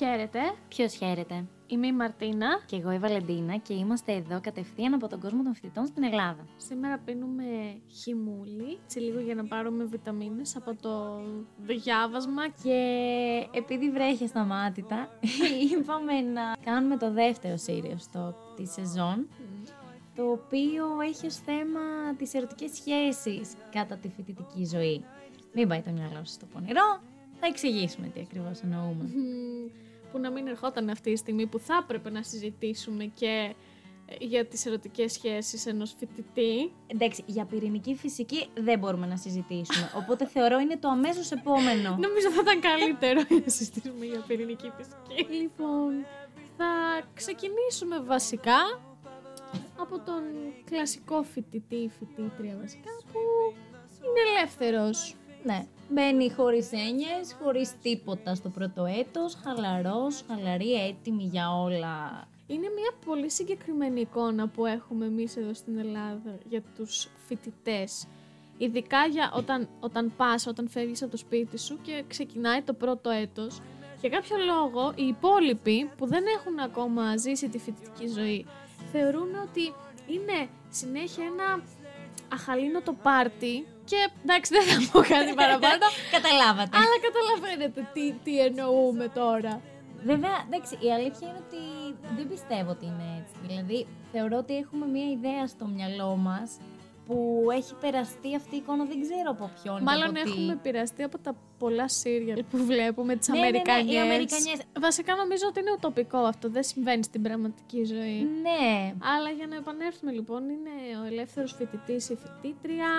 Χαίρετε. Ποιος χαίρεται; Είμαι η Μαρτίνα. Και εγώ η Βαλεντίνα και είμαστε εδώ κατευθείαν από τον κόσμο των φοιτητών στην Ελλάδα. Σήμερα πίνουμε χυμούλη, έτσι λίγο για να πάρουμε βιταμίνες από το διάβασμα. Και επειδή βρέχει σταμάτητα, είπαμε να κάνουμε το δεύτερο series στο τη σεζόν, το οποίο έχει ως θέμα τις ερωτικές σχέσεις κατά τη φοιτητική ζωή. Μην πάει το μυαλό σου στο πονηρό, θα εξηγήσουμε τι ακριβώς εννοούμε. Μμμ, Που να μην ερχόταν αυτή η στιγμή που θα έπρεπε να συζητήσουμε και ε, για τις ερωτικές σχέσεις ενός φοιτητή. Εντάξει, για πυρηνική φυσική δεν μπορούμε να συζητήσουμε, οπότε θεωρώ είναι το αμέσως επόμενο. Νομίζω θα ήταν καλύτερο για να συζητήσουμε για πυρηνική φυσική. Λοιπόν, θα ξεκινήσουμε βασικά από τον κλασικό φοιτητή ή φοιτήτρια βασικά που είναι ελεύθερος. Ναι, μπαίνει χωρίς έννοιες, χωρίς τίποτα στο πρώτο έτος, χαλαρός, χαλαρή, έτοιμη για όλα. Είναι μια πολύ συγκεκριμένη εικόνα που έχουμε εμείς εδώ στην Ελλάδα για τους φοιτητές. Ειδικά για όταν, όταν πας, όταν φεύγεις από το σπίτι σου και ξεκινάει το πρώτο έτος. Για κάποιο λόγο οι υπόλοιποι που δεν έχουν ακόμα ζήσει τη φοιτητική ζωή θεωρούν ότι είναι συνέχεια ένα αχαλήνοτο πάρτι και εντάξει δεν θα πω κάτι παραπάνω Καταλάβατε. αλλά καταλαβαίνετε τι, τι εννοούμε τώρα. Βέβαια, εντάξει, η αλήθεια είναι ότι δεν πιστεύω ότι είναι έτσι. Δηλαδή, θεωρώ ότι έχουμε μια ιδέα στο μυαλό μας που έχει περαστεί αυτή η εικόνα, δεν ξέρω από ποιον. Μάλλον και από τι. έχουμε επηρεαστεί από τα πολλά σύριαλ που βλέπουμε, τις Ναι, ναι, ναι, οι Αμερικανιές. Αμερικανιές. Βασικά νομίζω ότι είναι ουτοπικό αυτό, δεν συμβαίνει στην πραγματική ζωή. Ναι, Αλλά για να επανέλθουμε λοιπόν, είναι ο ελεύθερος φοιτητής ή φοιτήτρια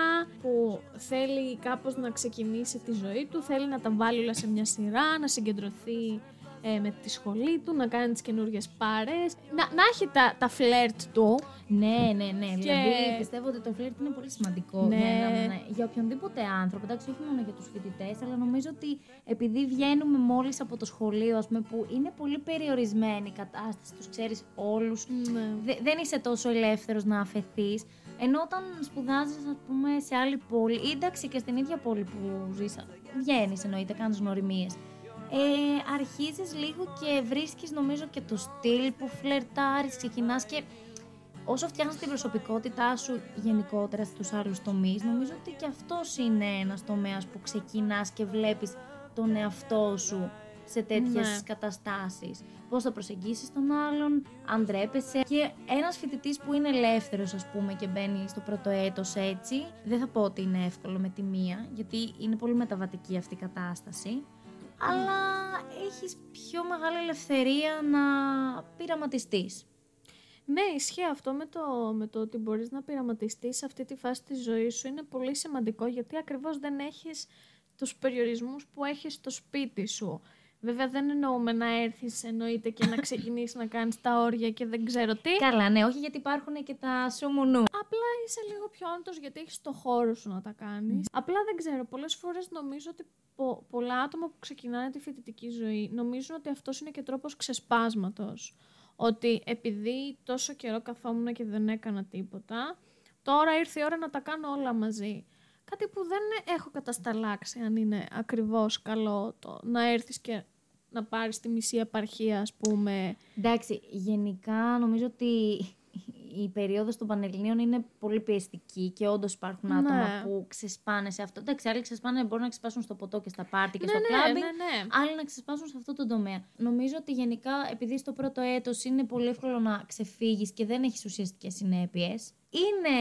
που θέλει κάπως να ξεκινήσει τη ζωή του, θέλει να τα βάλει όλα σε μια σειρά, να συγκεντρωθεί ε, με τη σχολή του, να κάνει τις καινούργιες πάρες, να, να έχει τα, τα φλερτ του. ναι, ναι, ναι. Δηλαδή, πιστεύω ότι το φλερτ είναι πολύ σημαντικό Ναι. για, να- να- για οποιονδήποτε άνθρωπο. Εντάξει, όχι μόνο για τους φοιτητές, αλλά νομίζω ότι επειδή βγαίνουμε μόλις από το σχολείο, ας πούμε, που είναι πολύ περιορισμένη η κατάσταση, τους ξέρεις όλους, Ναι. Δε- δεν είσαι τόσο ελεύθερος να αφαιθείς. Ενώ όταν σπουδάζεις, ας πούμε, σε άλλη πόλη, ή εντάξει και στην ίδια πόλη που ζεις, βγαίνεις εννοείται, κάνεις γνωριμίες. Ε, αρχίζεις λίγο και βρίσκεις νομίζω και το στυλ που φλερτάρεις, ξεκινάς και όσο φτιάχνεις την προσωπικότητά σου γενικότερα στους άλλους τομείς, νομίζω ότι και αυτός είναι ένας τομέας που ξεκινάς και βλέπεις τον εαυτό σου σε τέτοιες Ναι. καταστάσεις. Πώς θα προσεγγίσεις τον άλλον, αν ντρέπεσαι. Και ένας φοιτητής που είναι ελεύθερος ας πούμε και μπαίνει στο πρώτο έτος έτσι, δεν θα πω ότι είναι εύκολο με τη μία, γιατί είναι πολύ μεταβατική αυτή η κατάσταση. Αλλά έχεις πιο μεγάλη ελευθερία να πειραματιστείς. Ναι, ισχύει αυτό με το, με το ότι μπορείς να πειραματιστείς σε αυτή τη φάση της ζωής σου. Είναι πολύ σημαντικό γιατί ακριβώς δεν έχεις τους περιορισμούς που έχεις στο σπίτι σου. Βέβαια δεν εννοούμε να έρθεις εννοείται και να ξεκινήσεις να κάνεις τα όρια και δεν ξέρω τι. Καλά, ναι, όχι γιατί υπάρχουν και τα σουμουνού. Απλά είσαι λίγο πιο άνετος γιατί έχεις το χώρο σου να τα κάνεις. Απλά δεν ξέρω, πολλές φορές νομίζω ότι πο- πολλά άτομα που ξεκινάνε τη φοιτητική ζωή νομίζουν ότι αυτός είναι και τρόπος ξεσπάσματος. Ότι επειδή τόσο καιρό καθόμουν και δεν έκανα τίποτα, τώρα ήρθε η ώρα να τα κάνω όλα μαζί. Κάτι που δεν έχω κατασταλάξει αν είναι ακριβώς καλό το να έρθεις και να πάρεις τη μισή επαρχία ας πούμε. Εντάξει, γενικά νομίζω ότι η περίοδος των Πανελληνίων είναι πολύ πιεστική και όντως υπάρχουν Ναι. άτομα που ξεσπάνε σε αυτό. Εντάξει, άλλοι ξεσπάνε, μπορούν να ξεσπάσουν στο ποτό και στα πάρτι και Ναι, στο ναι, κλάμπινγκ. ναι, ναι. Άλλοι να ξεσπάσουν σε αυτό το τομέα. Νομίζω ότι γενικά, επειδή στο πρώτο έτος είναι πολύ εύκολο να ξεφύγεις και δεν έχεις ουσιαστικές συνέπειες, είναι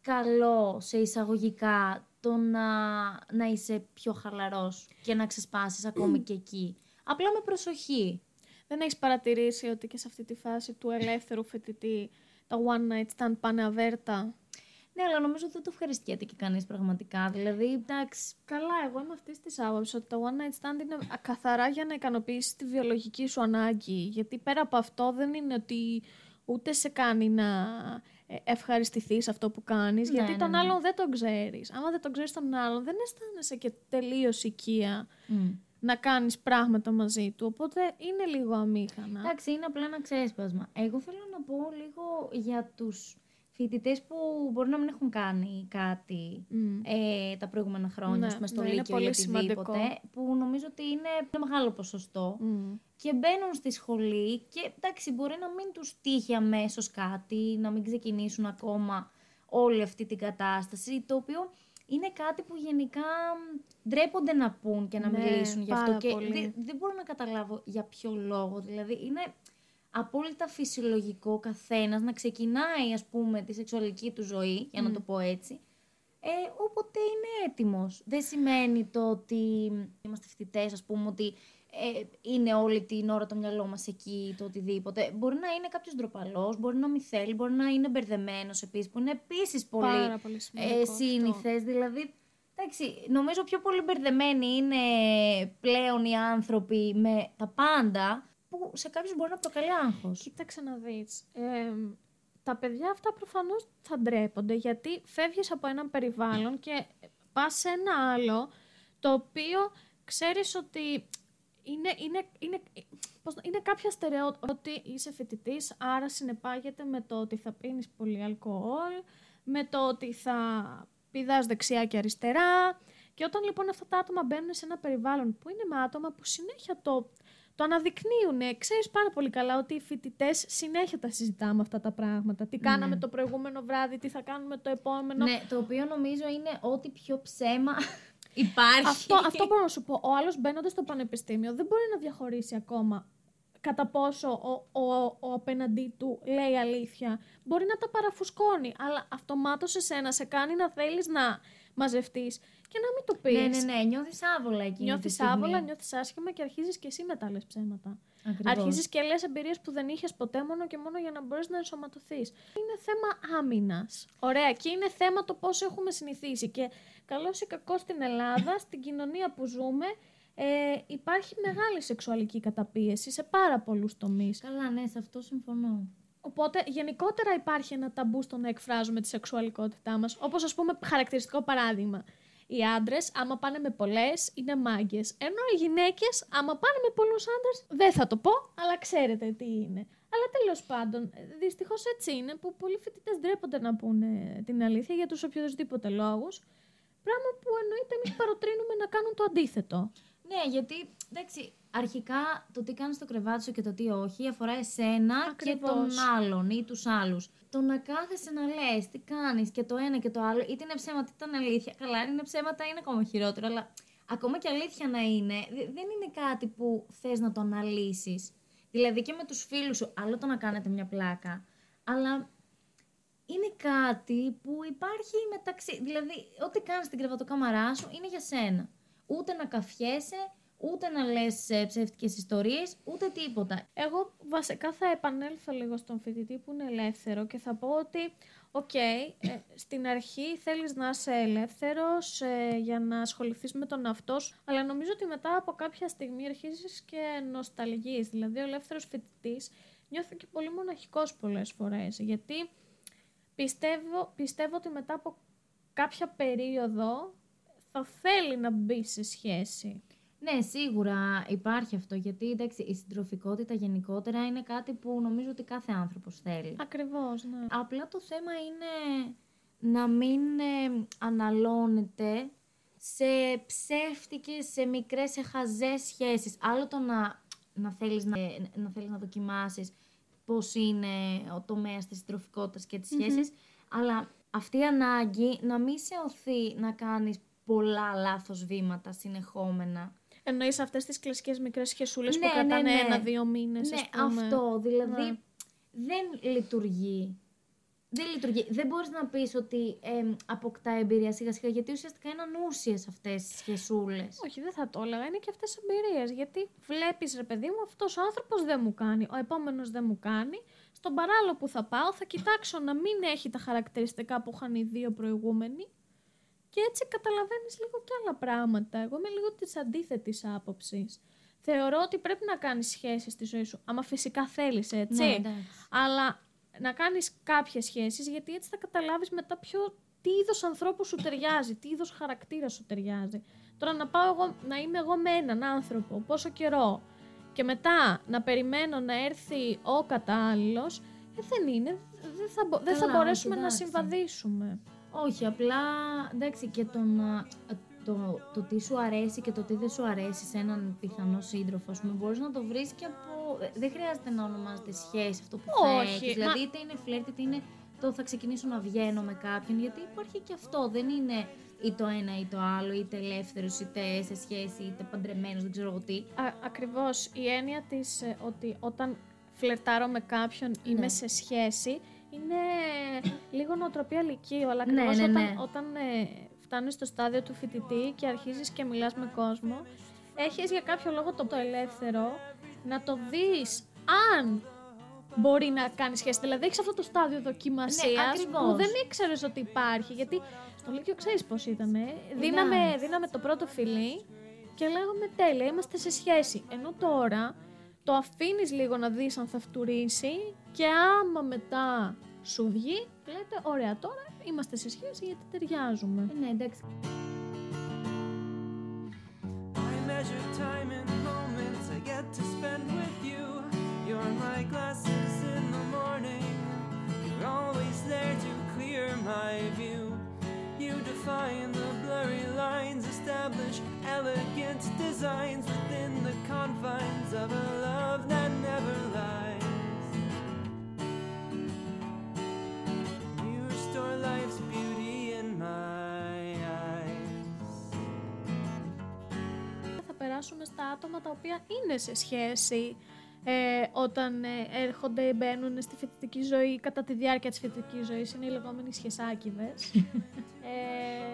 καλό σε εισαγωγικά το να, να είσαι πιο χαλαρός και να ξεσπάσεις ακόμη και εκεί. Απλά με προσοχή. Δεν έχεις παρατηρήσει ότι και σε αυτή τη φάση του ελεύθερου φοιτητή τα one night stand πάνε αβέρτα; Ναι, αλλά νομίζω δεν το ευχαριστιέται και κανείς πραγματικά. Δηλαδή, εντάξει, Καλά, εγώ είμαι αυτής της άποψης ότι το one night stand είναι καθαρά για να ικανοποιήσεις τη βιολογική σου ανάγκη. Γιατί πέρα από αυτό δεν είναι ότι ούτε σε κάνει να ε, ευχαριστηθείς αυτό που κάνεις, Ναι, γιατί ναι, τον ναι. άλλον δεν τον ξέρεις. Άμα δεν τον ξέρεις τον άλλον, δεν αισθάνεσαι και τελείως οικία μ. Να κάνεις πράγματα μαζί του. Οπότε είναι λίγο αμήχανα. εντάξει, είναι απλά ένα ξέσπασμα. Εγώ θέλω να πω λίγο για τους φοιτητές που μπορεί να μην έχουν κάνει κάτι Μμ. ε, τα προηγούμενα χρόνια, Ναι, ας πούμε, στο ναι, είναι Λύκειο ή πολύ οτιδήποτε, σημαντικό. που νομίζω ότι είναι ένα μεγάλο ποσοστό. Μμ. Και μπαίνουν στη σχολή και εντάξει, μπορεί να μην τους τύχει αμέσως κάτι, να μην ξεκινήσουν ακόμα όλη αυτή την κατάσταση, το οποίο είναι κάτι που γενικά μ, ντρέπονται να πούν και να Ναι, μιλήσουν γι' αυτό. πάρα Και πολύ. δεν- δεν μπορώ να καταλάβω για ποιο λόγο. Δηλαδή, είναι απόλυτα φυσιολογικό καθένας να ξεκινάει, ας πούμε, τη σεξουαλική του ζωή, για να το πω έτσι, ε, όποτε είναι έτοιμος. Δεν σημαίνει το ότι είμαστε φοιτητές, ας πούμε, ότι ε, είναι όλη την ώρα το μυαλό μας εκεί, το οτιδήποτε. Μπορεί να είναι κάποιος ντροπαλός, μπορεί να μην θέλει, μπορεί να είναι μπερδεμένος επίσης, που είναι επίσης πολύ, Πάρα πολύ σημαντικό ε, αυτό. σύνηθες. Δηλαδή, εντάξει, νομίζω πιο πολύ μπερδεμένοι είναι πλέον οι άνθρωποι με τα πάντα, που σε κάποιους μπορεί να προκαλεί άγχος. Κοίταξε να δεις. Ε, τα παιδιά αυτά προφανώς θα ντρέπονται γιατί φεύγεις από έναν περιβάλλον και πας σε ένα άλλο το οποίο ξέρεις ότι είναι, είναι, είναι, πώς, είναι κάποια στερεότυπα ότι είσαι φοιτητής, άρα συνεπάγεται με το ότι θα πίνεις πολύ αλκοόλ, με το ότι θα πηδάς δεξιά και αριστερά και όταν λοιπόν αυτά τα άτομα μπαίνουν σε ένα περιβάλλον που είναι με άτομα που συνέχεια το, το αναδεικνύουν. Ξέρεις πάρα πολύ καλά ότι οι φοιτητές συνέχεια τα συζητάμε αυτά τα πράγματα. Τι κάναμε το προηγούμενο βράδυ, τι θα κάνουμε το επόμενο. Ναι, το οποίο νομίζω είναι ό,τι πιο ψέμα υπάρχει. Αυτό, αυτό μπορώ να σου πω. Ο άλλος μπαίνοντας στο πανεπιστήμιο δεν μπορεί να διαχωρίσει ακόμα κατά πόσο ο, ο, ο απέναντί του λέει αλήθεια. Μπορεί να τα παραφουσκώνει, αλλά αυτομάτως εσένα σε κάνει να θέλεις να μαζευτείς και να μην το πεις. Ναι, ναι, ναι, νιώθεις άβολα εκείνη τη Νιώθεις στιγμή. άβολα, νιώθεις άσχημα και αρχίζεις και εσύ μετά λες ψέματα. Ακριβώς. Αρχίζεις και λες εμπειρίες που δεν είχες ποτέ μόνο και μόνο για να μπορείς να ενσωματωθείς. Είναι θέμα άμυνας. Ωραία. Και είναι θέμα το πώς έχουμε συνηθίσει. Και καλώς ή κακό στην Ελλάδα, στην κοινωνία που ζούμε, ε, υπάρχει μεγάλη σεξουαλική καταπίεση σε πάρα πολλούς τομείς. Καλά, ναι, σε αυτό συμφωνώ. Οπότε, γενικότερα υπάρχει ένα ταμπού στο να εκφράζουμε τη σεξουαλικότητά μας. Όπως, ας πούμε, χαρακτηριστικό παράδειγμα. Οι άντρες, άμα πάνε με πολλές, είναι μάγκες. Ενώ οι γυναίκες, άμα πάνε με πολλούς άντρες, δεν θα το πω, αλλά ξέρετε τι είναι. Αλλά τέλος πάντων, δυστυχώς έτσι είναι που πολλοί φοιτητές ντρέπονται να πούνε την αλήθεια για τους οποιοδήποτε λόγους. Πράγμα που εννοείται εμείς παροτρύνουμε να κάνουν το αντίθετο. Ναι, γιατί εντάξει, αρχικά το τι κάνεις στο κρεβάτι σου και το τι όχι αφορά εσένα Ακριβώς. και τον άλλον ή τους άλλους. Το να κάθεσαι να λες τι κάνεις και το ένα και το άλλο, είτε είναι ψέματα είτε είναι αλήθεια. Καλά, αν είναι ψέματα είναι ακόμα χειρότερο, αλλά ακόμα και αλήθεια να είναι, δε- δεν είναι κάτι που θες να το αναλύσεις. Δηλαδή και με τους φίλους σου, άλλο το να κάνετε μια πλάκα, αλλά είναι κάτι που υπάρχει μεταξύ. Δηλαδή, ό,τι κάνεις στην κρεβατοκάμαρά σου είναι για σένα. Ούτε να καυχιέσαι, ούτε να λες ψεύτικες ιστορίες, ούτε τίποτα. Εγώ βασικά θα επανέλθω λίγο στον φοιτητή που είναι ελεύθερο και θα πω ότι, οκ, ε, στην αρχή θέλεις να είσαι ελεύθερος ε, για να ασχοληθείς με τον αυτό σου, αλλά νομίζω ότι μετά από κάποια στιγμή αρχίζεις και νοσταλγείς. Δηλαδή, ο ελεύθερος φοιτητής νιώθει και πολύ μοναχικός πολλές φορές, γιατί πιστεύω, πιστεύω ότι μετά από κάποια περίοδο θα θέλει να μπει σε σχέση. Ναι, σίγουρα υπάρχει αυτό, γιατί εντάξει, η συντροφικότητα γενικότερα είναι κάτι που νομίζω ότι κάθε άνθρωπος θέλει. Ακριβώς, ναι. Απλά το θέμα είναι να μην ε, αναλώνεται σε ψεύτικες, σε μικρές, σε χαζές σχέσεις. Άλλο το να, να, θέλεις, να, να θέλεις να δοκιμάσεις πώς είναι ο τομέας της συντροφικότητας και τις σχέσεις, αλλά αυτή η ανάγκη να μην σε οθεί να κάνεις πολλά λάθος βήματα συνεχόμενα. Εννοείς αυτές τις κλασικές μικρές σχεσούλες Ναι, που ναι, κρατάνε ναι. ένα-δύο μήνες, Ναι, ας πούμε. αυτό. Δηλαδή Ναι. δεν λειτουργεί. Δεν λειτουργεί. Δεν μπορείς να πεις ότι εμ, αποκτά εμπειρία σιγά σιγά, γιατί ουσιαστικά είναι ανούσιες αυτές τις σχεσούλες. Όχι, δεν θα το έλεγα. Είναι και αυτές οι εμπειρίες. Γιατί βλέπεις, ρε παιδί μου, αυτός ο άνθρωπος δεν μου κάνει, ο επόμενος δεν μου κάνει. Στον παράλληλο που θα πάω θα κοιτάξω να μην έχει τα χαρακτηριστικά που είχαν οι δύο προηγούμενοι. Και έτσι καταλαβαίνεις λίγο και άλλα πράγματα. Εγώ είμαι λίγο της αντίθετης άποψης. Θεωρώ ότι πρέπει να κάνεις σχέσεις στη ζωή σου, άμα φυσικά θέλεις, έτσι. Ναι, εντάξει. Αλλά να κάνεις κάποιες σχέσεις, γιατί έτσι θα καταλάβεις μετά ποιο, τι είδος ανθρώπου σου ταιριάζει, τι είδος χαρακτήρα σου ταιριάζει. Τώρα να πάω εγώ, να είμαι εγώ με έναν άνθρωπο, πόσο καιρό, και μετά να περιμένω να έρθει ο κατάλληλος, ε, δεν είναι, δεν δεν θα, μπο- δεν θα Καλά, μπορέσουμε όχι, να εντάξει. συμβαδίσουμε. Όχι, απλά εντάξει και το, να, το, το τι σου αρέσει και το τι δεν σου αρέσει σε έναν πιθανό σύντροφο, ας πούμε, μπορείς να το βρεις και από... Δεν χρειάζεται να ονομάζεται σχέση αυτό που θα Όχι, έχεις. μα- Δηλαδή είτε είναι φλερτ, είτε είναι το θα ξεκινήσω να βγαίνω με κάποιον, γιατί υπάρχει και αυτό. Δεν είναι ή το ένα ή το άλλο, είτε ελεύθερος, είτε σε σχέση, είτε παντρεμένος, δεν ξέρω εγώ τι. Α, ακριβώς η έννοια της ε, ότι όταν φλερτάρω με κάποιον είμαι Ναι. σε σχέση είναι λίγο νοοτροπία λυκείου, αλλά Ναι, ακριβώς ναι, όταν, ναι. όταν ε, φτάνεις στο στάδιο του φοιτητή και αρχίζεις και μιλάς με κόσμο, έχεις για κάποιο λόγο το, το ελεύθερο να το δεις αν μπορεί να κάνεις σχέση. Δηλαδή έχεις αυτό το στάδιο δοκιμασίας Ναι, που ακριβώς. δεν ήξερες ότι υπάρχει, γιατί στο Λύκειο ξέρεις πώς ήταν. Δίναμε, Εντάξει. δίναμε το πρώτο φιλί και λέγαμε τέλεια, είμαστε σε σχέση. Ενώ τώρα το αφήνεις λίγο να δεις αν θα φτουρήσει και άμα μετά σου βγει, λέτε ωραία τώρα είμαστε σε σχέση γιατί ταιριάζουμε. Ε, ναι, εντάξει. I measure time in moments I get to spend with you. You're my glasses in the morning. You're always there to clear my view. You define the blurry lines, establish elegant designs within the confines of a love that never lies. You restore life's beauty in my eyes. Θα περάσουμε στα άτομα τα οποία είναι σε σχέση ε, όταν ε, έρχονται, μπαίνουν στη φοιτητική ζωή κατά τη διάρκεια της φοιτητικής ζωής. Είναι οι λεγόμενοι σχεσάκιδες. ε,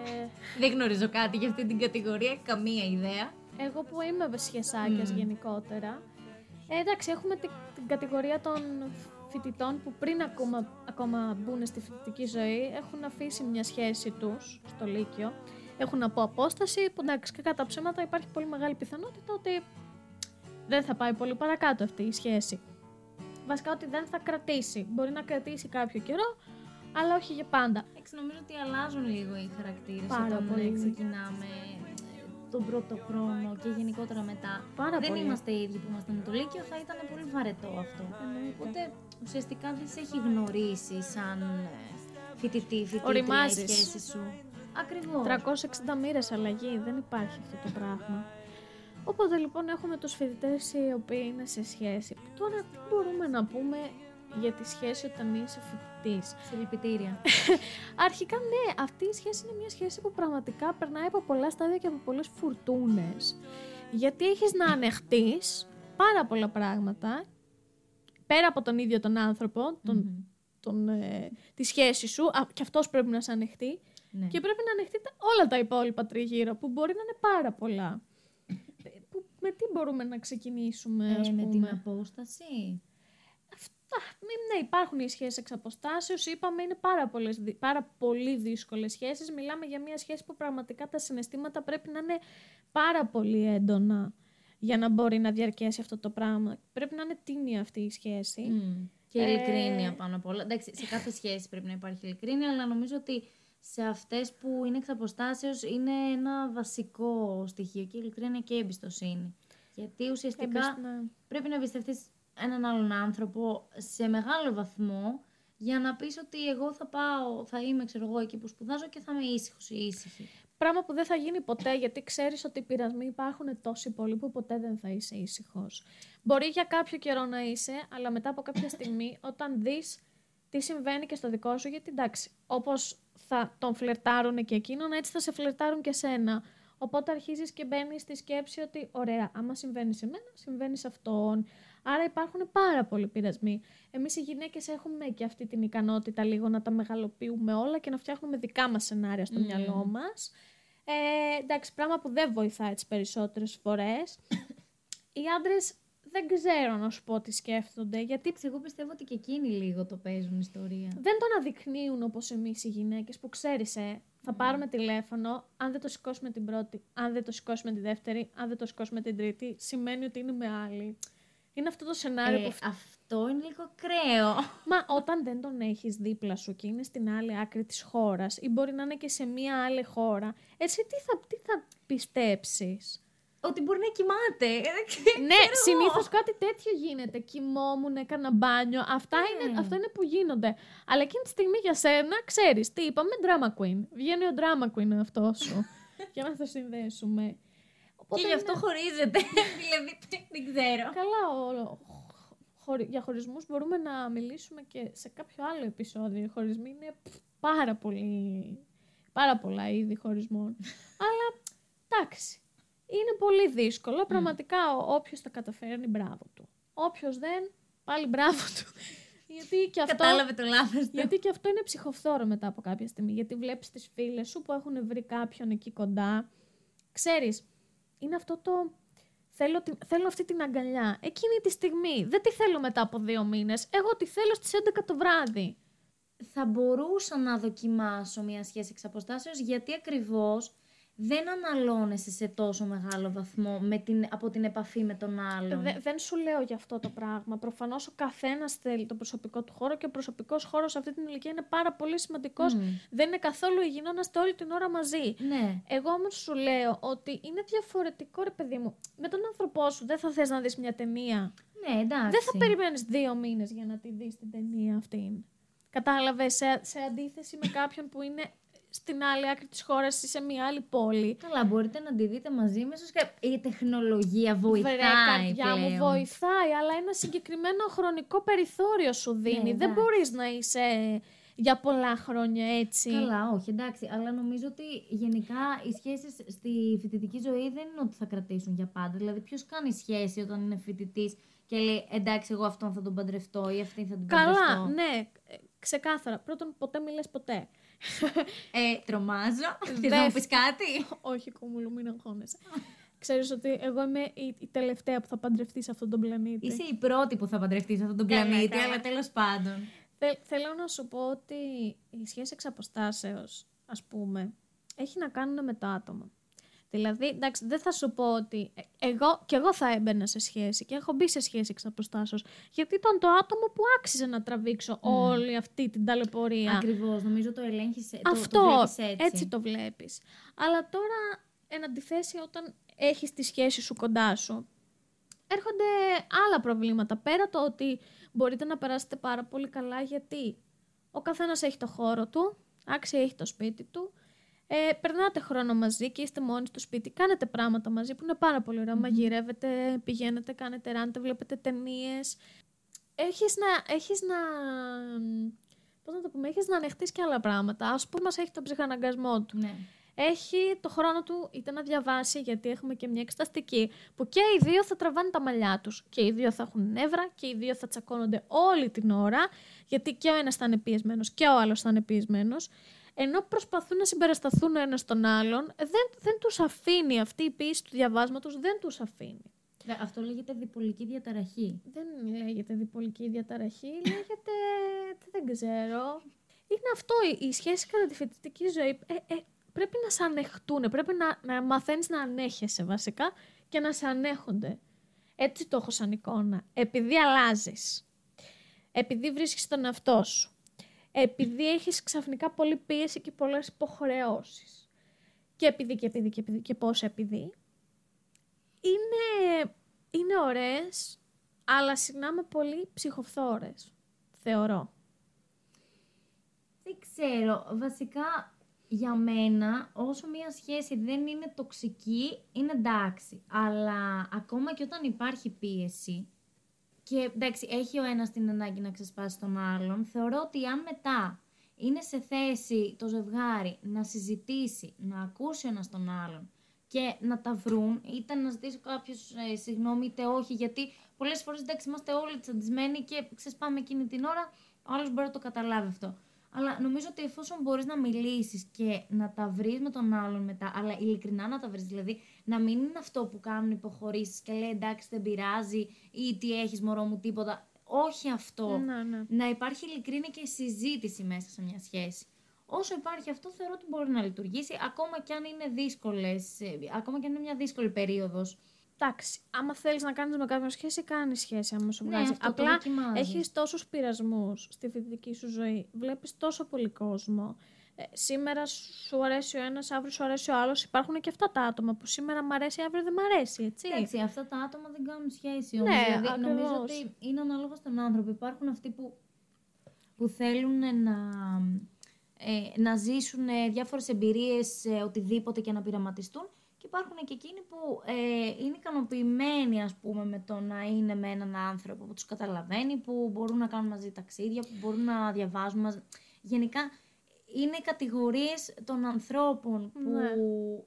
Δεν γνωρίζω κάτι για αυτή την κατηγορία, καμία ιδέα. Εγώ που είμαι σχεσάκια Μμμ. γενικότερα. Ε, εντάξει, έχουμε την, την κατηγορία των φοιτητών που πριν ακόμα, ακόμα μπουν στη φοιτητική ζωή έχουν αφήσει μια σχέση τους στο Λύκειο. Έχουν από απόσταση που εντάξει και κατά ψέματα υπάρχει πολύ μεγάλη πιθανότητα ότι δεν θα πάει πολύ παρακάτω αυτή η σχέση. Βασικά ότι δεν θα κρατήσει. Μπορεί να κρατήσει κάποιο καιρό, αλλά όχι για πάντα. Εντάξει, νομίζω ότι αλλάζουν λίγο οι χαρακτήρες Πάρα όταν πολύ. ε, ξεκινάμε ε, τον πρώτο χρόνο και γενικότερα μετά. Πάρα δεν πολύ. είμαστε οι ίδιοι που ήμασταν με το Λύκειο, θα ήταν πολύ βαρετό αυτό. Εννοείται. Οπότε ουσιαστικά δεν σε έχει γνωρίσει σαν ε, φοιτητή, φοιτήτρια η Οριμάζεις. σχέση σου. Ακριβώς. 360 μοίρες αλλαγή, δεν υπάρχει αυτό το πράγμα. Οπότε λοιπόν έχουμε τους φοιτητές οι οποίοι είναι σε σχέση. Τώρα τι μπορούμε να πούμε για τη σχέση όταν είσαι φοιτητής. Συλληπιτήρια. Αρχικά ναι, αυτή η σχέση είναι μια σχέση που πραγματικά περνάει από πολλά στάδια και από πολλές φουρτούνες. Γιατί έχεις να ανεχτείς πάρα πολλά πράγματα, πέρα από τον ίδιο τον άνθρωπο, τον, Μμμ. τον, ε, τη σχέση σου, α, και αυτός πρέπει να σε ανεχτεί. Ναι. Και πρέπει να ανεχτείτε όλα τα υπόλοιπα τριγύρω, που μπορεί να είναι πάρα πολλά. Ε, Που, με τι μπορούμε να ξεκινήσουμε, ας Ε, με πούμε; την απόσταση. Αυτά, μη- ναι, υπάρχουν οι σχέσεις εξ αποστάσεως, είπαμε είναι πάρα, πολλές, δυ- πάρα πολύ δύσκολες σχέσεις. Μιλάμε για μια σχέση που πραγματικά τα συναισθήματα πρέπει να είναι πάρα πολύ έντονα για να μπορεί να διαρκέσει αυτό το πράγμα. Πρέπει να είναι τίμια αυτή η σχέση. Μμ. Και Ε, ειλικρίνεια πάνω απ' όλα. Εντάξει, σε κάθε σχέση πρέπει να υπάρχει ειλικρίνεια, αλλά νομίζω ότι σε αυτές που είναι εξ αποστάσεως είναι ένα βασικό στοιχείο και η ειλικρίνεια και η εμπιστοσύνη. Γιατί ουσιαστικά Εμπισ- ναι. πρέπει να εμπιστευτείς έναν άλλον άνθρωπο σε μεγάλο βαθμό για να πεις ότι εγώ θα πάω, θα είμαι ξέρω εγώ εκεί που σπουδάζω και θα είμαι ήσυχος ή ήσυχη. Πράγμα που δεν θα γίνει ποτέ, γιατί ξέρεις ότι οι πειρασμοί υπάρχουν τόσοι πολλοί που ποτέ δεν θα είσαι ήσυχος. Μπορεί για κάποιο καιρό να είσαι, αλλά μετά από κάποια στιγμή, όταν δεις τι συμβαίνει και στο δικό σου, γιατί εντάξει, όπως θα τον φλερτάρουν και εκείνον, έτσι θα σε φλερτάρουν και σένα. Οπότε αρχίζεις και μπαίνεις στη σκέψη ότι, ωραία, άμα συμβαίνει σε μένα, συμβαίνει σε αυτόν. Άρα υπάρχουν πάρα πολλοί πειρασμοί. Εμείς οι γυναίκες έχουμε και αυτή την ικανότητα λίγο να τα μεγαλοποιούμε όλα και να φτιάχνουμε δικά μας σενάρια στο Μμμ. μυαλό μας. Ε, εντάξει, πράγμα που δεν βοηθάει τις περισσότερες φορές. Οι άντρες δεν ξέρω να σου πω τι σκέφτονται, γιατί Εντάξει, εγώ πιστεύω ότι και εκείνοι λίγο το παίζουν ιστορία. δεν τον αδεικνύουν όπως εμείς οι γυναίκες που ξέρεις, ε, θα πάρουμε τηλέφωνο, αν δεν το σηκώσουμε την πρώτη, αν δεν το σηκώσουμε τη δεύτερη, αν δεν το σηκώσουμε την τρίτη, σημαίνει ότι είναι με άλλη. Είναι αυτό το σενάριο Ε, που... φ- αυτό είναι λίγο κρέο. Μα όταν δεν τον έχεις δίπλα σου και είναι στην άλλη άκρη της χώρας ή μπορεί να είναι και σε μία άλλη χώρα, εσύ τι θα, τι θα πιστέψεις; ότι μπορεί να κοιμάται. Δεν ξέρω Ναι, εγώ. συνήθως κάτι τέτοιο γίνεται. Κοιμόμουν, έκανα μπάνιο. Αυτά, Ναι. είναι, αυτά είναι που γίνονται. Αλλά εκείνη τη στιγμή για σένα, ξέρεις τι είπαμε, drama queen. Βγαίνει ο drama queen αυτός σου. για να το συνδέσουμε. Οπότε Και γι' αυτό είναι- χωρίζεται. δηλαδή δεν ξέρω. Καλά, ο, χωρι- για χωρισμούς μπορούμε να μιλήσουμε και σε κάποιο άλλο επεισόδιο. Οι χωρισμοί είναι πφ, πάρα πολύ, πάρα πολλά είδη χωρισμών. Αλλά, εντάξει, είναι πολύ δύσκολο. Πραγματικά, ο, όποιος τα καταφέρνει, μπράβο του. Όποιος δεν, πάλι μπράβο του. Γιατί και αυτό... Κατάλαβε το λάθος του. Γιατί και αυτό είναι ψυχοφθόρο μετά από κάποια στιγμή. Γιατί βλέπεις τις φίλες σου που έχουν βρει κάποιον εκεί κοντά. Ξέρεις, είναι αυτό το... Θέλω, την- θέλω αυτή την αγκαλιά. Εκείνη τη στιγμή. Δεν τη θέλω μετά από δύο μήνες. Εγώ τη θέλω στις 11 το βράδυ. θα μπορούσα να δοκιμάσω μια σχέση εξ αποστάσεως, γιατί ακριβώς δεν αναλώνεσαι σε τόσο μεγάλο βαθμό με την, από την επαφή με τον άλλον. Δε- δεν σου λέω για αυτό το πράγμα. Προφανώς ο καθένας θέλει το προσωπικό του χώρο και ο προσωπικός χώρος σε αυτή την ηλικία είναι πάρα πολύ σημαντικός. Μμ. Δεν είναι καθόλου υγιεινό να είστε όλη την ώρα μαζί. Ναι. Εγώ όμως σου λέω ότι είναι διαφορετικό, ρε παιδί μου. Με τον άνθρωπό σου δεν θα θες να δεις μια ταινία. Ναι, εντάξει. Δεν θα περιμένεις δύο μήνες για να τη δεις την ταινία αυτή. Κατάλαβες, σε, σε αντίθεση με κάποιον που είναι στην άλλη άκρη της χώρας ή σε μια άλλη πόλη. Καλά, μπορείτε να τη δείτε μαζί με σας και η τεχνολογία βοηθάει Βρε, καρδιά μου, πλέον. βοηθάει, αλλά ένα συγκεκριμένο χρονικό περιθώριο σου δίνει. Ναι, Δεν εντάξει. μπορείς να είσαι για πολλά χρόνια έτσι. Καλά, όχι, εντάξει. Αλλά νομίζω ότι γενικά οι σχέσεις στη φοιτητική ζωή δεν είναι ότι θα κρατήσουν για πάντα. Δηλαδή, ποιος κάνει σχέση όταν είναι φοιτητής και λέει Εντάξει, εγώ αυτόν θα τον παντρευτώ ή αυτή θα την Καλά, παντρευτώ. ναι, ε, ξεκάθαρα. Πρώτον, ποτέ μη λες ποτέ. Ε, τρομάζω. Θες να μου Δευ- πεις κάτι; Όχι, κομμούλου, μην αγχώνεσαι. Ξέρεις ότι εγώ είμαι η, η τελευταία που θα παντρευτεί σε αυτόν τον πλανήτη. Είσαι η πρώτη που θα παντρευτεί σε αυτόν τον Καλά, πλανήτη, καλά. αλλά τέλος πάντων. Θε- θέλω να σου πω ότι η σχέση εξ αποστάσεως, ας πούμε, έχει να κάνουν με το άτομο. Δηλαδή, εντάξει, δεν θα σου πω ότι ε, εγώ και εγώ θα έμπαινα σε σχέση και έχω μπει σε σχέση εξ αποστάσεως, γιατί ήταν το άτομο που άξιζε να τραβήξω όλη αυτή την ταλαιπωρία. Ακριβώς, νομίζω το ελέγχεις. Το, Αυτό, το βλέπεις έτσι. έτσι το βλέπεις. Αλλά τώρα, εν αντιθέσει, όταν έχεις τη σχέση σου κοντά σου, έρχονται άλλα προβλήματα. Πέρα το ότι μπορείτε να περάσετε πάρα πολύ καλά, γιατί ο καθένας έχει το χώρο του, άξια έχει το σπίτι του, ε, περνάτε χρόνο μαζί και είστε μόνοι στο σπίτι, κάνετε πράγματα μαζί που είναι πάρα πολύ ωραία. Μαγειρεύετε, πηγαίνετε, κάνετε ράντε, βλέπετε ταινίες. Έχεις να, έχεις να, πώς να το πούμε, έχεις να ανεχτείς και άλλα πράγματα. Ας πούμε, μας έχει τον ψυχαναγκασμό του. Ναι. Έχει το χρόνο του είτε να διαβάσει, γιατί έχουμε και μια εξεταστική, που και οι δύο θα τραβάνε τα μαλλιά τους. Και οι δύο θα έχουν νεύρα και οι δύο θα τσακώνονται όλη την ώρα, γιατί και ο ένας θα είναι πιεσμένος και ο άλλος θα είναι πιεσμένος. Ενώ προσπαθούν να συμπερασταθούν ο ένας τον άλλον, δεν, δεν τους αφήνει αυτή η πίεση του διαβάσματος, δεν τους αφήνει. Δε- Αυτό λέγεται διπολική διαταραχή. Δεν λέγεται διπολική διαταραχή, λέγεται. δεν ξέρω. Είναι αυτό η, η σχέση κατά τη φοιτητική ζωή. Ε, ε, πρέπει να σε ανεχτούν, πρέπει να, να μαθαίνεις να ανέχεσαι βασικά και να σε ανέχονται. Έτσι το έχω σαν εικόνα. Επειδή αλλάζεις. Επειδή βρίσκεις τον εαυτό σου. Επειδή έχεις ξαφνικά πολλή πίεση και πολλές υποχρεώσεις. Και επειδή και επειδή και επειδή και πώς επειδή. Είναι, είναι ωραίες, αλλά συνάμε πολύ ψυχοφθόρες. Θεωρώ. Δεν ξέρω. Βασικά, για μένα, όσο μια σχέση δεν είναι τοξική, είναι εντάξει. Αλλά ακόμα και όταν υπάρχει πίεση και εντάξει, έχει ο ένας την ανάγκη να ξεσπάσει τον άλλον, θεωρώ ότι αν μετά είναι σε θέση το ζευγάρι να συζητήσει, να ακούσει ο ένας τον άλλον και να τα βρουν, είτε να ζητήσει κάποιος ε, συγγνώμη, είτε όχι, γιατί πολλές φορές εντάξει, είμαστε όλοι τσαντισμένοι και ξεσπάμε εκείνη την ώρα, ο άλλος μπορεί να το καταλάβει αυτό. Αλλά νομίζω ότι εφόσον μπορείς να μιλήσεις και να τα βρεις με τον άλλον μετά, αλλά ειλικρινά να τα βρεις, δηλαδή να μην είναι αυτό που κάνουν υποχωρήσεις και λέει εντάξει δεν πειράζει ή τι έχεις μωρό μου τίποτα. Όχι αυτό. Ναι, ναι. Να υπάρχει ειλικρίνεια και συζήτηση μέσα σε μια σχέση. Όσο υπάρχει αυτό, θεωρώ ότι μπορεί να λειτουργήσει, ακόμα και αν είναι δύσκολες, ακόμα και αν είναι μια δύσκολη περίοδος. Εντάξει, άμα θέλεις να κάνεις με κάποιον σχέση, κάνεις σχέση άμα σου Ναι, βγάζει. αυτό το Απλά δοκιμάζεις. έχεις τόσους πειρασμούς στη φοιτητική σου ζωή, βλέπεις τόσο πολύ κόσμο. ε, σήμερα σου αρέσει ο ένας, αύριο σου αρέσει ο άλλος. Υπάρχουν και αυτά τα άτομα που σήμερα μ' αρέσει, αύριο δεν μ' αρέσει, έτσι. Εντάξει, αυτά τα άτομα δεν κάνουν σχέση όμως. Ναι, δηλαδή, νομίζω ακριβώς. ότι είναι ανάλογα στον άνθρωπο. Υπάρχουν αυτοί που, που θέλουν να, ε, να ζήσουν ε, διάφορες εμπειρίες, ε, οτιδήποτε και να πειραματιστούν. Και υπάρχουν και εκείνοι που ε, είναι ικανοποιημένοι, ας πούμε, με το να είναι με έναν άνθρωπο που τους καταλαβαίνει, που μπορούν να κάνουν μαζί ταξίδια, που μπορούν να διαβάζουν μαζί. Γενικά, είναι οι κατηγορίες των ανθρώπων που Ναι.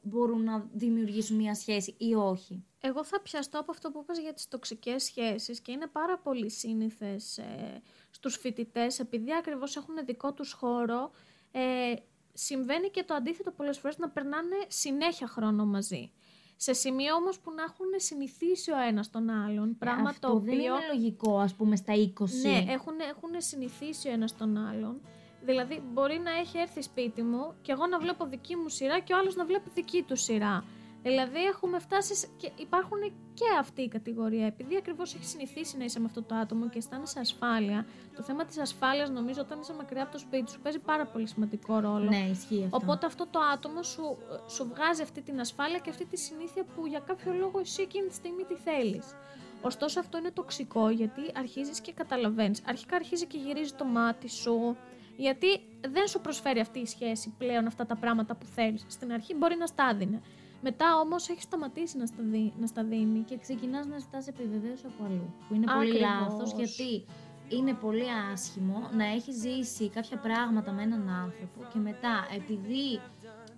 μπορούν να δημιουργήσουν μια σχέση ή όχι. Εγώ θα πιαστώ από αυτό που είπες για τις τοξικές σχέσεις και είναι πάρα πολύ σύνηθες ε, στους φοιτητές επειδή ακριβώς έχουν δικό τους χώρο ε, συμβαίνει και το αντίθετο πολλές φορές να περνάνε συνέχεια χρόνο μαζί. Σε σημείο όμως που να έχουν συνηθίσει ο ένας τον άλλον, πράγμα Ε, Αυτό το δεν οποίο... είναι λογικό, ας πούμε, στα 20. Ναι, έχουν, έχουν συνηθίσει ο ένας τον άλλον. Δηλαδή, μπορεί να έχει έρθει σπίτι μου και εγώ να βλέπω δική μου σειρά και ο άλλος να βλέπει δική του σειρά. Δηλαδή, έχουμε φτάσει σε- και υπάρχουν και αυτή η κατηγορία. Επειδή ακριβώς έχει συνηθίσει να είσαι με αυτό το άτομο και αισθάνεσαι ασφάλεια, το θέμα της ασφάλειας νομίζω όταν είσαι μακριά από το σπίτι σου παίζει πάρα πολύ σημαντικό ρόλο. Ναι, ισχύει αυτό. Οπότε αυτό το άτομο σου, σου βγάζει αυτή την ασφάλεια και αυτή τη συνήθεια που για κάποιο λόγο εσύ εκείνη τη στιγμή τη θέλεις. Ωστόσο αυτό είναι τοξικό γιατί αρχίζεις και καταλαβαίνεις. Αρχικά αρχίζει και γυρίζει το μάτι σου γιατί δεν σου προσφέρει αυτή η σχέση πλέον αυτά τα πράγματα που θέλεις. Στην αρχή μπορεί να στα δίνει. Μετά όμως έχεις σταματήσει να στα, δι- να στα δίνει. Και ξεκινάς να ζητάς επιβεβαίωση από αλλού. Που είναι Ακριβώς. πολύ λάθος γιατί είναι πολύ άσχημο να έχεις ζήσει κάποια πράγματα με έναν άνθρωπο και μετά επειδή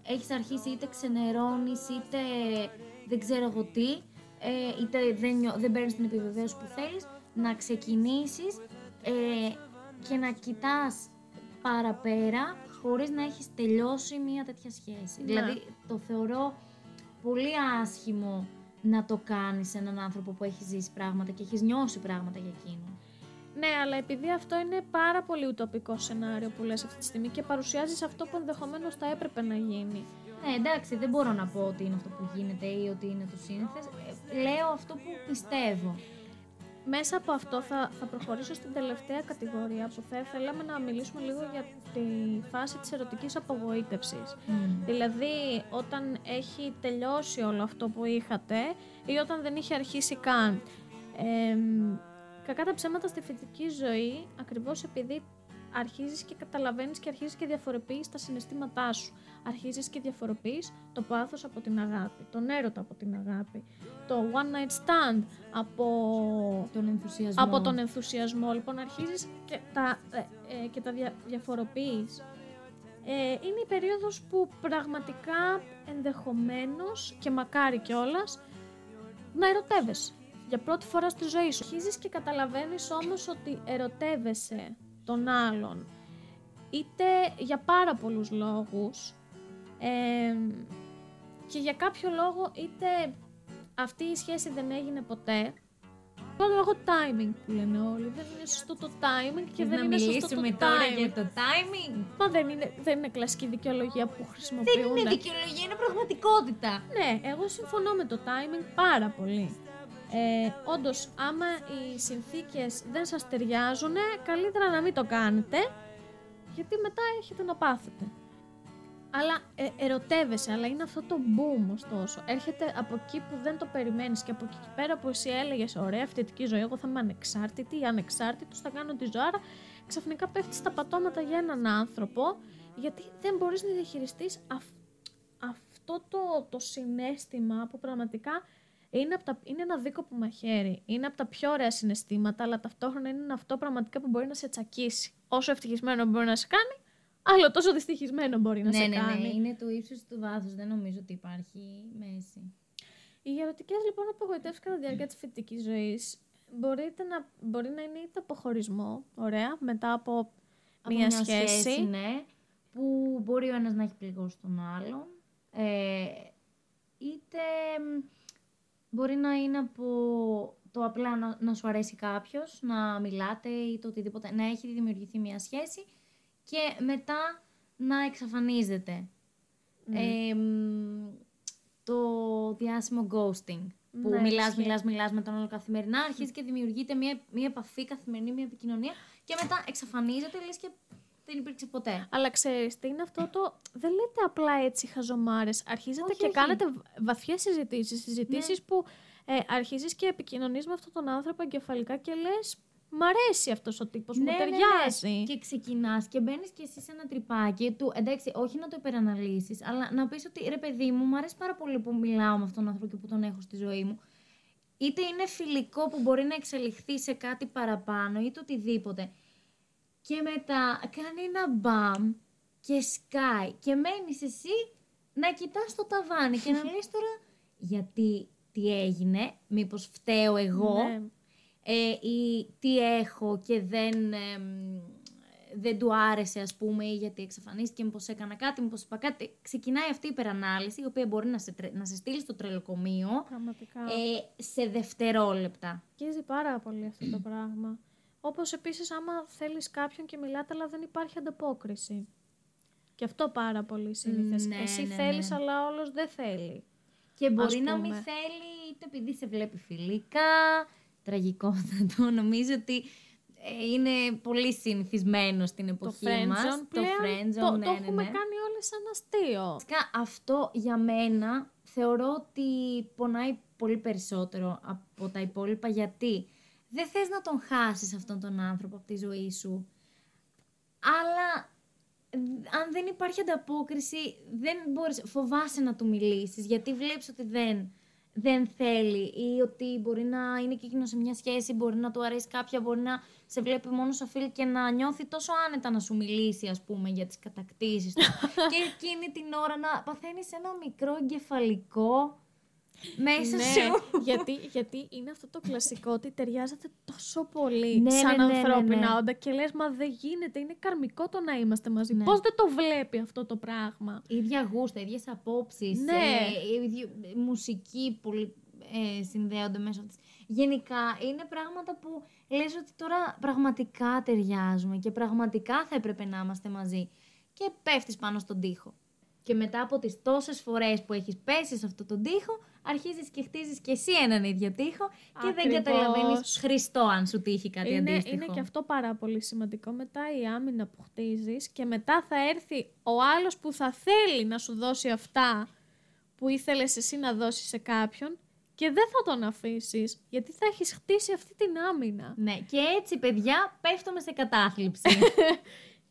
έχεις αρχίσει είτε ξενερώνεις είτε δεν ξέρω εγώ τι ε, είτε δεν, νιώ- δεν παίρνεις την επιβεβαίωση που θέλεις να ξεκινήσεις ε, και να κοιτάς παραπέρα χωρίς να έχεις τελειώσει μια τέτοια σχέση. Ναι. Δηλαδή το θεωρώ πολύ άσχημο να το κάνεις σε έναν άνθρωπο που έχει ζήσει πράγματα και έχεις νιώσει πράγματα για εκείνον. Ναι, αλλά επειδή αυτό είναι πάρα πολύ ουτοπικό σενάριο που λες αυτή τη στιγμή και παρουσιάζεις αυτό που ενδεχομένως θα έπρεπε να γίνει. Ναι, εντάξει, δεν μπορώ να πω ότι είναι αυτό που γίνεται ή ότι είναι το σύνηθες. Ε, Λέω αυτό που πιστεύω. Μέσα από αυτό θα, θα προχωρήσω στην τελευταία κατηγορία που θα θέλαμε να μιλήσουμε λίγο για τη φάση της ερωτικής απογοήτευσης. Δηλαδή όταν έχει τελειώσει όλο αυτό που είχατε ή όταν δεν είχε αρχίσει καν. Εμ, κακά τα ψέματα στη φοιτητική ζωή, ακριβώς επειδή αρχίζεις και καταλαβαίνεις και αρχίζεις και διαφοροποιείς τα συναισθήματά σου. Αρχίζεις και διαφοροποιείς το πάθος από την αγάπη, τον έρωτα από την αγάπη, το one night stand από Τον ενθουσιασμό. από τον ενθουσιασμό. Λοιπόν, αρχίζεις και τα, ε, ε, και τα δια, διαφοροποιείς. Ε, είναι η περίοδος που πραγματικά ενδεχομένως και μακάρι κιόλας να ερωτεύεσαι για πρώτη φορά στη ζωή σου. Αρχίζεις και καταλαβαίνεις όμως ότι ερωτεύεσαι τον άλλον είτε για πάρα πολλούς λόγους ε, και για κάποιο λόγο είτε αυτή η σχέση δεν έγινε ποτέ Πάνω έχω timing που λένε όλοι. Δεν είναι σωστό το timing και Θες δεν να είναι σωστό το μιλήσουμε τώρα timing. για το timing; Μα δεν είναι, δεν είναι κλασική δικαιολογία που Δεν χρησιμοποιούν. είναι δικαιολογία, είναι πραγματικότητα. Ναι, εγώ συμφωνώ με το timing πάρα πολύ. Ε, Όντως, άμα οι συνθήκες δεν σας ταιριάζουν, καλύτερα να μην το κάνετε, γιατί μετά έχετε να πάθετε. Αλλά ε, ερωτεύεσαι, αλλά είναι αυτό το boom ωστόσο. Έρχεται από εκεί που δεν το περιμένεις και από εκεί και πέρα που εσύ έλεγες ωραία φοιτητική ζωή, εγώ θα είμαι ανεξάρτητη ή ανεξάρτητος, θα κάνω τη ζωάρα, ξαφνικά πέφτεις στα πατώματα για έναν άνθρωπο, γιατί δεν μπορείς να διαχειριστείς αυ- αυτό το, το συνέστημα που πραγματικά είναι, από τα, είναι ένα δίκοπο μαχαίρι. Είναι από τα πιο ωραία συναισθήματα, αλλά ταυτόχρονα είναι αυτό πραγματικά που μπορεί να σε τσακίσει. Όσο ευτυχισμένο μπορεί να σε κάνει, άλλο τόσο δυστυχισμένο μπορεί να ναι, σε ναι, κάνει. ναι, είναι του ύψους του βάθους. Δεν νομίζω ότι υπάρχει μέση. Οι ερωτικέ λοιπόν απογοητεύσεις κατά τη διάρκεια της φοιτητικής ζωής να, μπορεί να είναι είτε αποχωρισμό, ωραία, μετά από, Από μία σχέση. ναι, που μπορεί ο ένας να έχει πληγώσει τον άλλον. Ε, είτε μ, μπορεί να είναι από το απλά να, να σου αρέσει κάποιος, να μιλάτε ή το οτιδήποτε, να έχει δημιουργηθεί μια σχέση και μετά να εξαφανίζεται. Ναι. Ε, μ, το διάσημο ghosting. Που Ναι, μιλάς, ισχύει. μιλάς, μιλάς με τον άλλο καθημερινά, αρχίζει και δημιουργείται μια, μια επαφή καθημερινή, μια επικοινωνία και μετά εξαφανίζεται, λες και δεν υπήρξε ποτέ. Αλλά ξέρεις τι είναι αυτό το. Δεν λέτε απλά έτσι χαζομάρες. Αρχίζετε Όχι, και όχι. κάνετε βαθιές συζητήσεις. Συζητήσεις Ναι. που ε, αρχίζεις και επικοινωνείς με αυτόν τον άνθρωπο εγκεφαλικά και λες. Μ' αρέσει αυτός ο τύπος, μου ταιριάζει. Ναι, Και ξεκινάς και μπαίνεις και εσύ σε ένα τρυπάκι του. Εντάξει, όχι να το υπεραναλύσεις, αλλά να πεις ότι ρε παιδί μου, μου αρέσει πάρα πολύ που μιλάω με αυτόν τον άνθρωπο και που τον έχω στη ζωή μου. Είτε είναι φιλικό που μπορεί να εξελιχθεί σε κάτι παραπάνω, είτε οτιδήποτε. Και μετά κάνει ένα μπαμ και σκάει και μένεις εσύ να κοιτάς το ταβάνι και να λες τώρα γιατί τι έγινε, μήπως φταίω εγώ; Ναι. ε, ή τι έχω και δεν, εμ, δεν του άρεσε ας πούμε ή γιατί εξαφανίστηκε, μήπως έκανα κάτι, μήπως είπα κάτι. Ξεκινάει αυτή η υπερανάλυση η οποία μπορεί να σε, τρε- να σε στείλει στο τρελοκομείο Πραγματικά. ε, σε δευτερόλεπτα. Αγγίζει πάρα πολύ αυτό το πράγμα. Όπως επίσης, άμα θέλεις κάποιον και μιλάτε, αλλά δεν υπάρχει ανταπόκριση. Και αυτό πάρα πολύ συνήθω. Ναι, Εσύ ναι, θέλεις, ναι. αλλά όλος δεν θέλει. Και μπορεί Ας να πούμε. μην θέλει είτε επειδή σε βλέπει φιλικά, τραγικότατο. Νομίζω ότι ε, είναι πολύ συνηθισμένο στην Το εποχή friendzone μας. πλέον, το friendzone, το, ναι, το ναι, έχουμε ναι. κάνει όλοι σαν αστείο. Βασικά, αυτό για μένα θεωρώ ότι πονάει πολύ περισσότερο από τα υπόλοιπα γιατί δεν θες να τον χάσεις αυτόν τον άνθρωπο από τη ζωή σου. Αλλά ε, αν δεν υπάρχει ανταπόκριση δεν μπορείς, φοβάσαι να του μιλήσεις γιατί βλέπεις ότι δεν, δεν θέλει ή ότι μπορεί να είναι και εκείνος σε μια σχέση, μπορεί να του αρέσει κάποια, μπορεί να σε βλέπει μόνος σαν φίλη και να νιώθει τόσο άνετα να σου μιλήσει ας πούμε για τις κατακτήσεις του. Και εκείνη την ώρα να παθαίνεις ένα μικρό εγκεφαλικό μέσα ναι, σου. γιατί, γιατί είναι αυτό το κλασικό ότι ταιριάζεται τόσο πολύ Ναι, σαν ναι, ναι, ναι, ανθρώπινα ναι. όντα και λες μα δεν γίνεται, είναι καρμικό το να είμαστε μαζί. Ναι. Πώς δεν το βλέπει αυτό το πράγμα; ίδια γούστα, ίδιες απόψεις, Ναι. ε, ίδιο- ε, μουσική πολύ ε, συνδέονται μέσω της. Γενικά είναι πράγματα που λες ότι τώρα πραγματικά ταιριάζουμε και πραγματικά θα έπρεπε να είμαστε μαζί και πέφτεις πάνω στον τοίχο. Και μετά από τις τόσες φορές που έχεις πέσει σε αυτό τον τοίχο, αρχίζεις και χτίζεις και εσύ έναν ίδιο τοίχο και δεν Ακριβώς. καταλαβαίνεις Χριστό αν σου τύχει κάτι είναι, αντίστοιχο. είναι και αυτό πάρα πολύ σημαντικό. Μετά η άμυνα που χτίζεις και μετά θα έρθει ο άλλος που θα θέλει να σου δώσει αυτά που ήθελες εσύ να δώσεις σε κάποιον και δεν θα τον αφήσεις γιατί θα έχεις χτίσει αυτή την άμυνα. Ναι, και έτσι παιδιά πέφτουμε σε κατάθλιψη.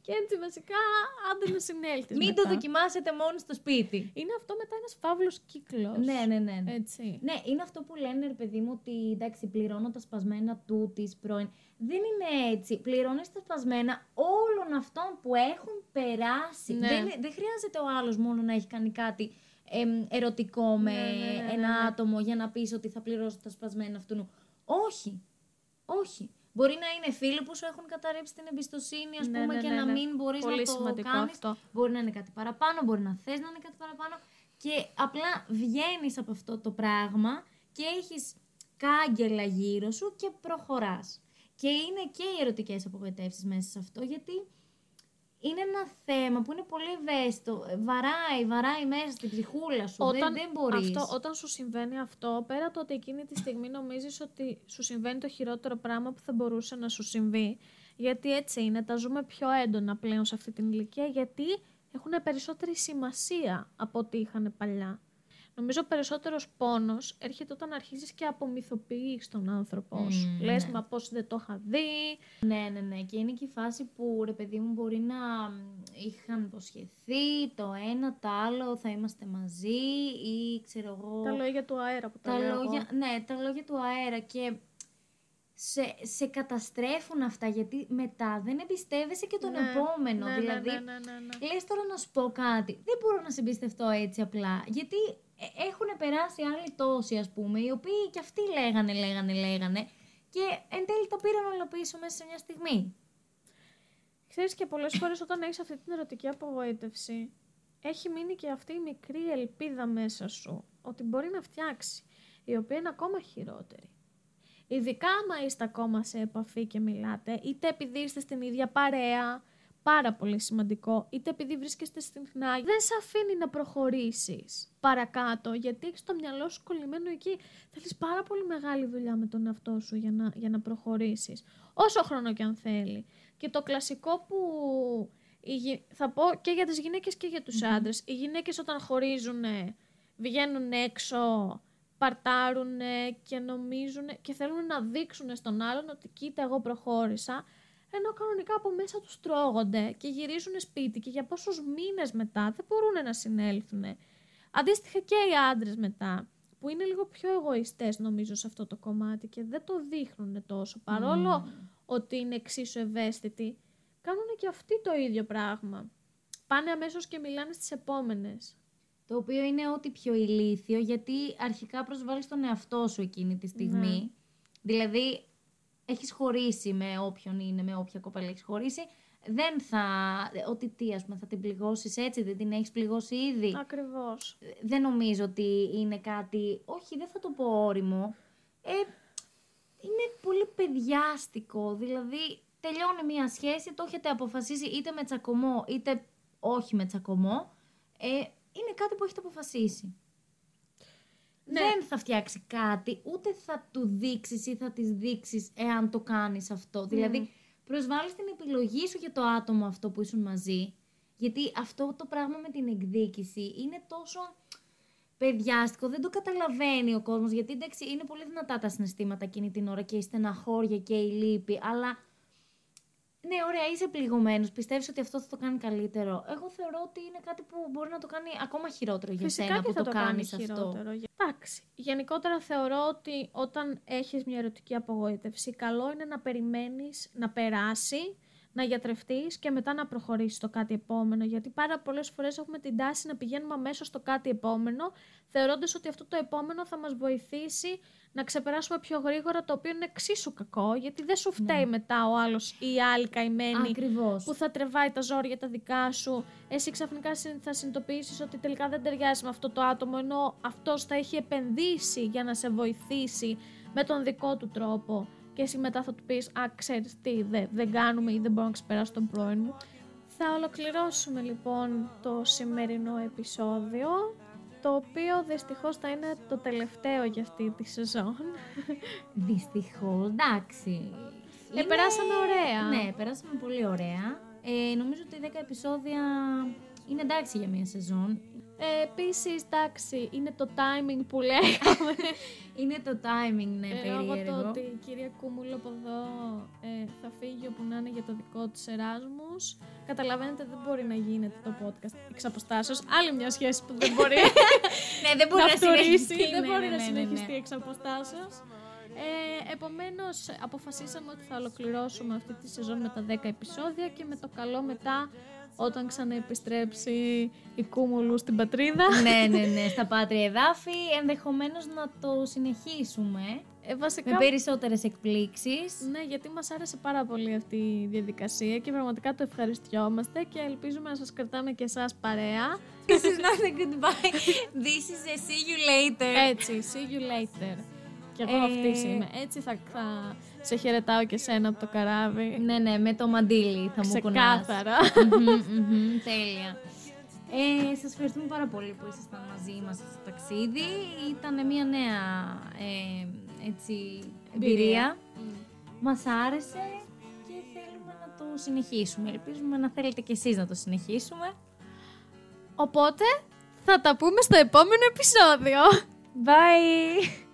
Και έτσι βασικά άντε να συνέλθεις Μην μετά. το δοκιμάσετε μόνο στο σπίτι. Είναι αυτό μετά ένας φαύλος κύκλος. Ναι, ναι, ναι. ναι. Έτσι. Ναι, είναι αυτό που λένε, ρε παιδί μου, ότι εντάξει, πληρώνω τα σπασμένα του της πρώην. Δεν είναι έτσι. Πληρώνεις τα σπασμένα όλων αυτών που έχουν περάσει. Ναι. Δεν, δεν χρειάζεται ο άλλος μόνο να έχει κάνει κάτι εμ, ερωτικό με Ναι, ναι, ναι, ένα ναι, ναι. άτομο για να πεις ότι θα πληρώσει τα σπασμένα αυτού. Όχι. Όχι. Μπορεί να είναι φίλοι που σου έχουν καταρρεύσει την εμπιστοσύνη, ας Ναι, πούμε, ναι, και ναι, να ναι. μην μπορείς Πολύ να το σημαντικό κάνεις. αυτό. Μπορεί να είναι κάτι παραπάνω, μπορεί να θες να είναι κάτι παραπάνω. Και απλά βγαίνεις από αυτό το πράγμα και έχεις κάγκελα γύρω σου και προχωράς. Και είναι και οι ερωτικές απογοητεύσεις μέσα σε αυτό, γιατί είναι ένα θέμα που είναι πολύ ευαίσθητο. Βαράει, βαράει μέσα στην ψυχούλα σου. δεν, δεν μπορείς. Αυτό, όταν σου συμβαίνει αυτό, πέρα το ότι εκείνη τη στιγμή νομίζεις ότι σου συμβαίνει το χειρότερο πράγμα που θα μπορούσε να σου συμβεί, γιατί έτσι είναι, τα ζούμε πιο έντονα πλέον σε αυτή την ηλικία, γιατί έχουν περισσότερη σημασία από ό,τι είχαν παλιά. Νομίζω ο περισσότερος πόνος έρχεται όταν αρχίζεις και απομυθοποιείς τον άνθρωπό σου. Μμμ, Λες, ναι. μα πώς δεν το είχα δει, Ναι, ναι, ναι. Και είναι και η φάση που ρε παιδί μου μπορεί να μ, είχαν υποσχεθεί το ένα, το άλλο, θα είμαστε μαζί ή ξέρω εγώ. τα λόγια του αέρα που τα, τα λέω εγώ. λόγια, ναι, τα λόγια του αέρα και σε, σε καταστρέφουν αυτά γιατί μετά δεν εμπιστεύεσαι και τον Ναι, επόμενο. ναι, ναι, δηλαδή, ναι, ναι, ναι, ναι. λες τώρα να σου πω κάτι, δεν μπορώ να σε εμπιστευτώ έτσι απλά, γιατί έχουν περάσει άλλοι τόσοι ας πούμε, οι οποίοι και αυτοί λέγανε, λέγανε, λέγανε και εν τέλει τα πήραν όλα πίσω μέσα σε μια στιγμή. Ξέρεις και πολλές φορές όταν έχεις αυτή την ερωτική απογοήτευση, έχει μείνει και αυτή η μικρή ελπίδα μέσα σου ότι μπορεί να φτιάξει, η οποία είναι ακόμα χειρότερη. Ειδικά άμα είστε ακόμα σε επαφή και μιλάτε, είτε επειδή είστε στην ίδια παρέα, πάρα πολύ σημαντικό, είτε επειδή βρίσκεστε συχνά, δεν σε αφήνει να προχωρήσεις παρακάτω, γιατί έχεις το μυαλό σου κολλημένο εκεί. Θέλεις πάρα πολύ μεγάλη δουλειά με τον εαυτό σου για να, για να προχωρήσεις, όσο χρόνο και αν θέλει. Και το κλασικό που οι γυ- θα πω και για τις γυναίκες και για τους άντρες. Οι γυναίκες όταν χωρίζουν, βγαίνουν έξω, παρτάρουν και νομίζουν και θέλουν να δείξουν στον άλλον ότι κοίτα εγώ προχώρησα, ενώ κανονικά από μέσα τους τρώγονται και γυρίζουν σπίτι και για πόσους μήνες μετά δεν μπορούν να συνέλθουν. Αντίστοιχα και οι άντρες μετά, που είναι λίγο πιο εγωιστές νομίζω σε αυτό το κομμάτι και δεν το δείχνουν τόσο, παρόλο ότι είναι εξίσου ευαίσθητοι, κάνουν και αυτοί το ίδιο πράγμα. Πάνε αμέσως και μιλάνε στις επόμενες. Το οποίο είναι ό,τι πιο ηλίθιο, γιατί αρχικά προσβάλλεις τον εαυτό σου εκείνη τη στιγμή. Ναι. Δηλαδή, έχεις χωρίσει με όποιον είναι, με όποια κοπέλα έχεις χωρίσει. Δεν θα, ότι τι ας πούμε, θα την πληγώσεις έτσι, δεν την έχεις πληγώσει ήδη. Ακριβώς. δεν νομίζω ότι είναι κάτι, όχι δεν θα το πω όριμο, ε, είναι πολύ παιδιάστικο, δηλαδή τελειώνει μια σχέση, το έχετε αποφασίσει είτε με τσακωμό είτε όχι με τσακωμό, ε, είναι κάτι που έχετε αποφασίσει. Ναι. Δεν θα φτιάξει κάτι, ούτε θα του δείξεις ή θα της δείξεις εάν το κάνεις αυτό. Δηλαδή, προσβάλλεις την επιλογή σου για το άτομο αυτό που ήσουν μαζί. Γιατί αυτό το πράγμα με την εκδίκηση είναι τόσο παιδιάστικο, δεν το καταλαβαίνει ο κόσμος. Γιατί εντάξει, είναι πολύ δυνατά τα συναισθήματα εκείνη την ώρα και η στεναχώρια και η λύπη, αλλά ναι, ωραία, είσαι πληγωμένος. Πιστεύεις ότι αυτό θα το κάνει καλύτερο; Εγώ θεωρώ ότι είναι κάτι που μπορεί να το κάνει ακόμα χειρότερο για Φυσικά σένα και που θα το, κάνει κάνεις αυτό. χειρότερο. Εντάξει. Γενικότερα θεωρώ ότι όταν έχεις μια ερωτική απογοήτευση, καλό είναι να περιμένεις να περάσει, να γιατρευτείς και μετά να προχωρήσεις στο κάτι επόμενο. Γιατί πάρα πολλές φορές έχουμε την τάση να πηγαίνουμε αμέσως στο κάτι επόμενο, θεωρώντας ότι αυτό το επόμενο θα μας βοηθήσει να ξεπεράσουμε πιο γρήγορα, το οποίο είναι εξίσου κακό, γιατί δεν σου φταίει μετά ο άλλος ή η άλλη καημένη Ακριβώς. που θα τρεβάει τα ζόρια τα δικά σου. Εσύ ξαφνικά συν- θα συνειδητοποιήσεις ότι τελικά δεν ταιριάζει με αυτό το άτομο, ενώ αυτός θα έχει επενδύσει για να σε βοηθήσει με τον δικό του τρόπο. Και εσύ μετά θα του πεις, α, ξέρεις τι, δεν, δεν κάνουμε ή δεν μπορώ να ξεπεράσω τον πρώην μου. Θα ολοκληρώσουμε λοιπόν το σημερινό επεισόδιο, το οποίο δυστυχώς θα είναι το τελευταίο για αυτή τη σεζόν. Δυστυχώς, εντάξει. Ε, περάσαμε ωραία. Ναι, περάσαμε πολύ ωραία. Ε, νομίζω ότι 10 επεισόδια είναι εντάξει για μία σεζόν. Ε, Επίσης, εντάξει, είναι το timing που λέγαμε. Είναι το timing, ναι, Ε, λόγω περίεργο. του ότι η κυρία Κούμουλο από εδώ ε, θα φύγει όπου να είναι για το δικό της Εράσμους. Καταλαβαίνετε, δεν μπορεί να γίνεται το podcast εξ αποστάσεως. Άλλη μια σχέση που δεν μπορεί ναι, δεν μπορεί να να, φτωρήσει, συνεχιστεί. δεν ναι, μπορεί ναι, να ναι, ναι, ναι. συνεχιστεί εξ αποστάσεως. Ε, επομένως, αποφασίσαμε ότι θα ολοκληρώσουμε αυτή τη σεζόν με τα 10 επεισόδια και με το καλό μετά όταν ξαναεπιστρέψει η Κούμουλου στην πατρίδα. ναι, ναι, ναι, στα πάτρια εδάφη, ενδεχομένως να το συνεχίσουμε Ε, βασικά, με περισσότερες εκπλήξεις. Ναι, γιατί μας άρεσε πάρα πολύ αυτή η διαδικασία και πραγματικά το ευχαριστιόμαστε και ελπίζουμε να σας κρατάμε και εσάς παρέα. This is not a goodbye. This is a see you later. Έτσι, see you later. Και εγώ Ε, αυτή είμαι. Έτσι θα, θα σε χαιρετάω και σένα από το καράβι. ναι, ναι, με το μαντίλι θα μου κουνάς. Ξεκάθαρα. Μμμ, μμμ, Τέλεια. Ε, σας ευχαριστούμε πάρα πολύ που ήσασταν μαζί μας στο ταξίδι. Ήταν μια νέα ε, έτσι, εμπειρία. Μας άρεσε και θέλουμε να το συνεχίσουμε. Ελπίζουμε να θέλετε κι εσείς να το συνεχίσουμε. Οπότε θα τα πούμε στο επόμενο επεισόδιο. Bye!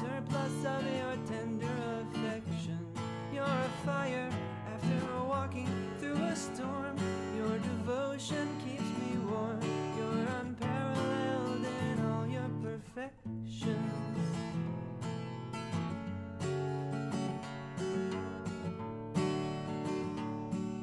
Surplus of your tender affection, you're a fire after walking through a storm. Your devotion keeps me warm. You're unparalleled in all your perfection.